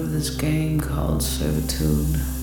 of this game called servitude.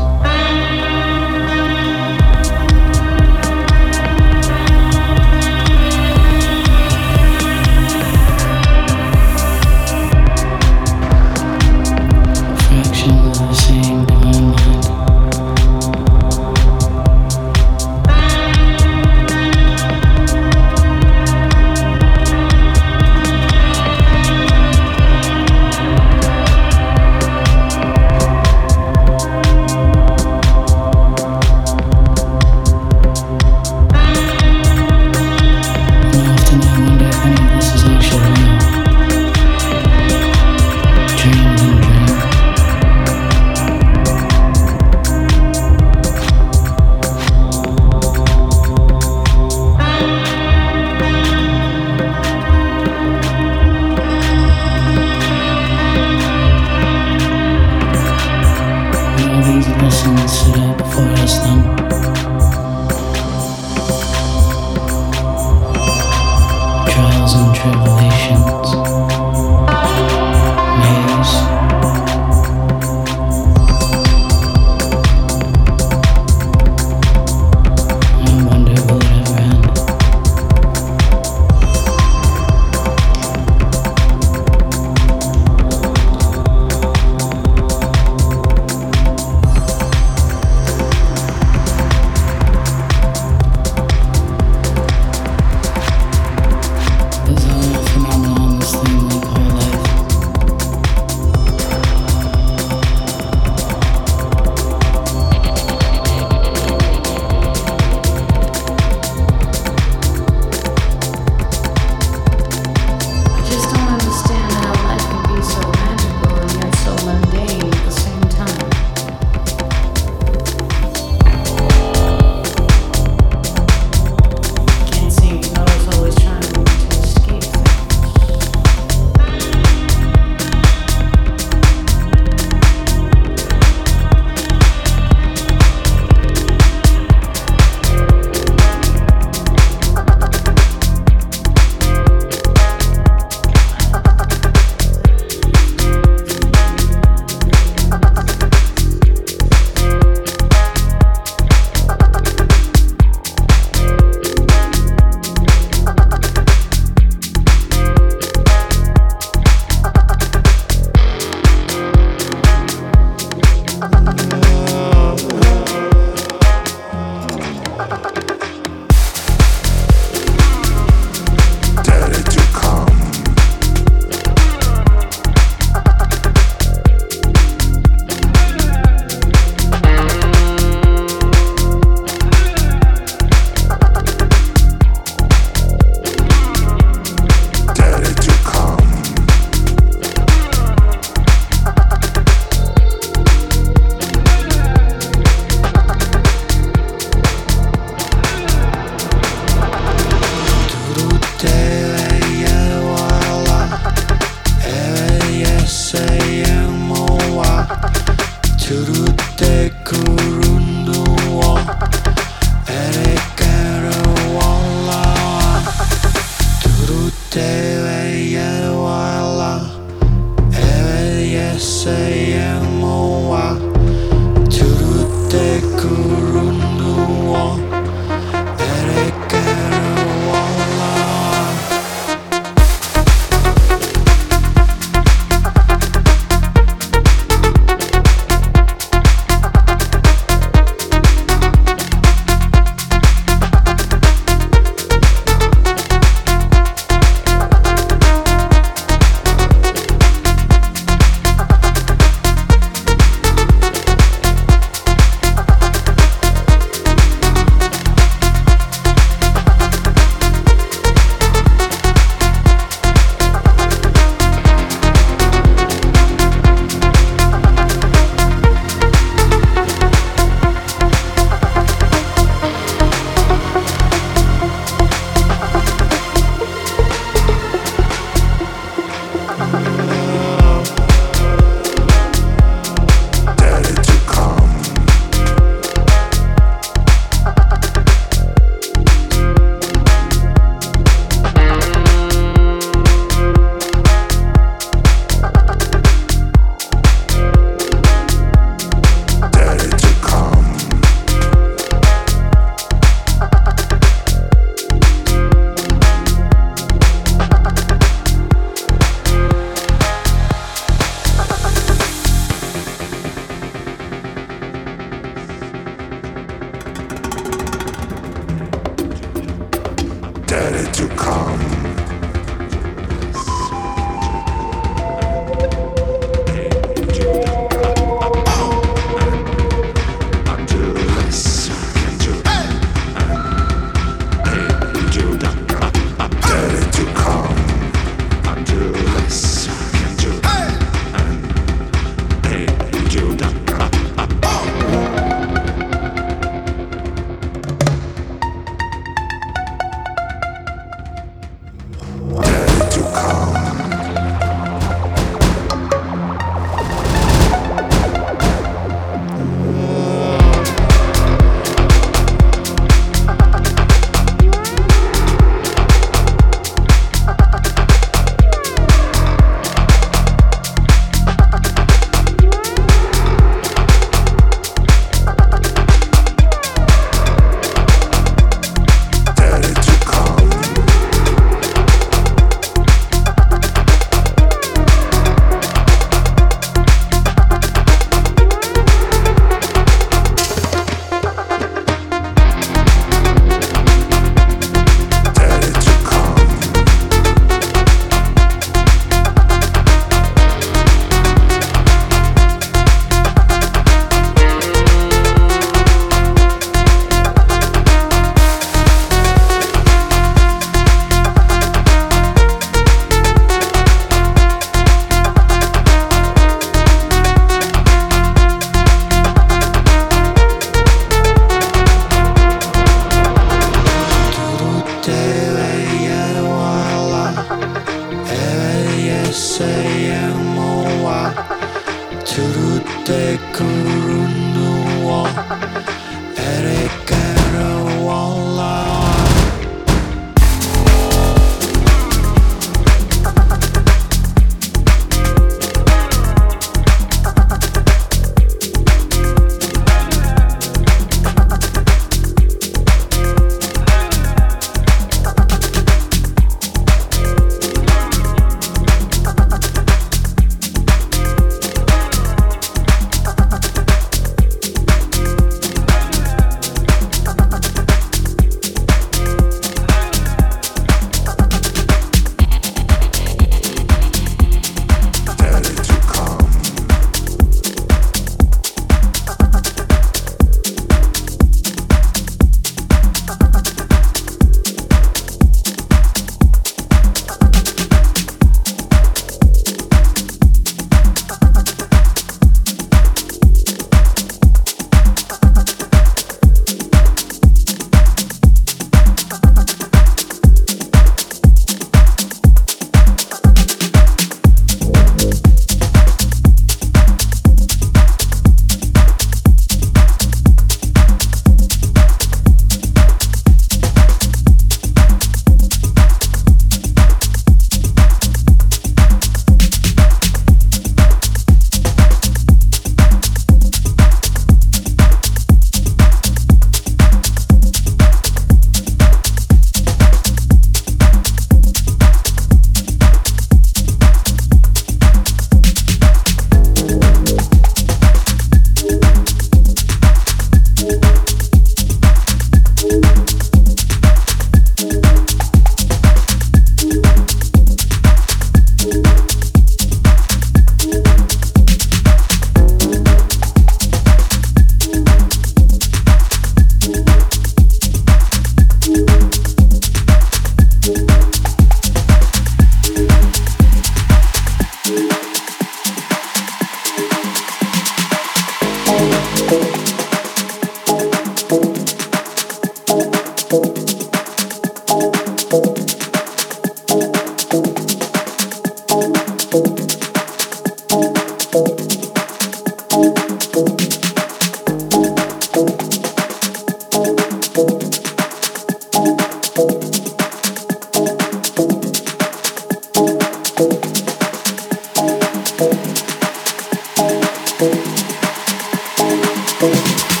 thing.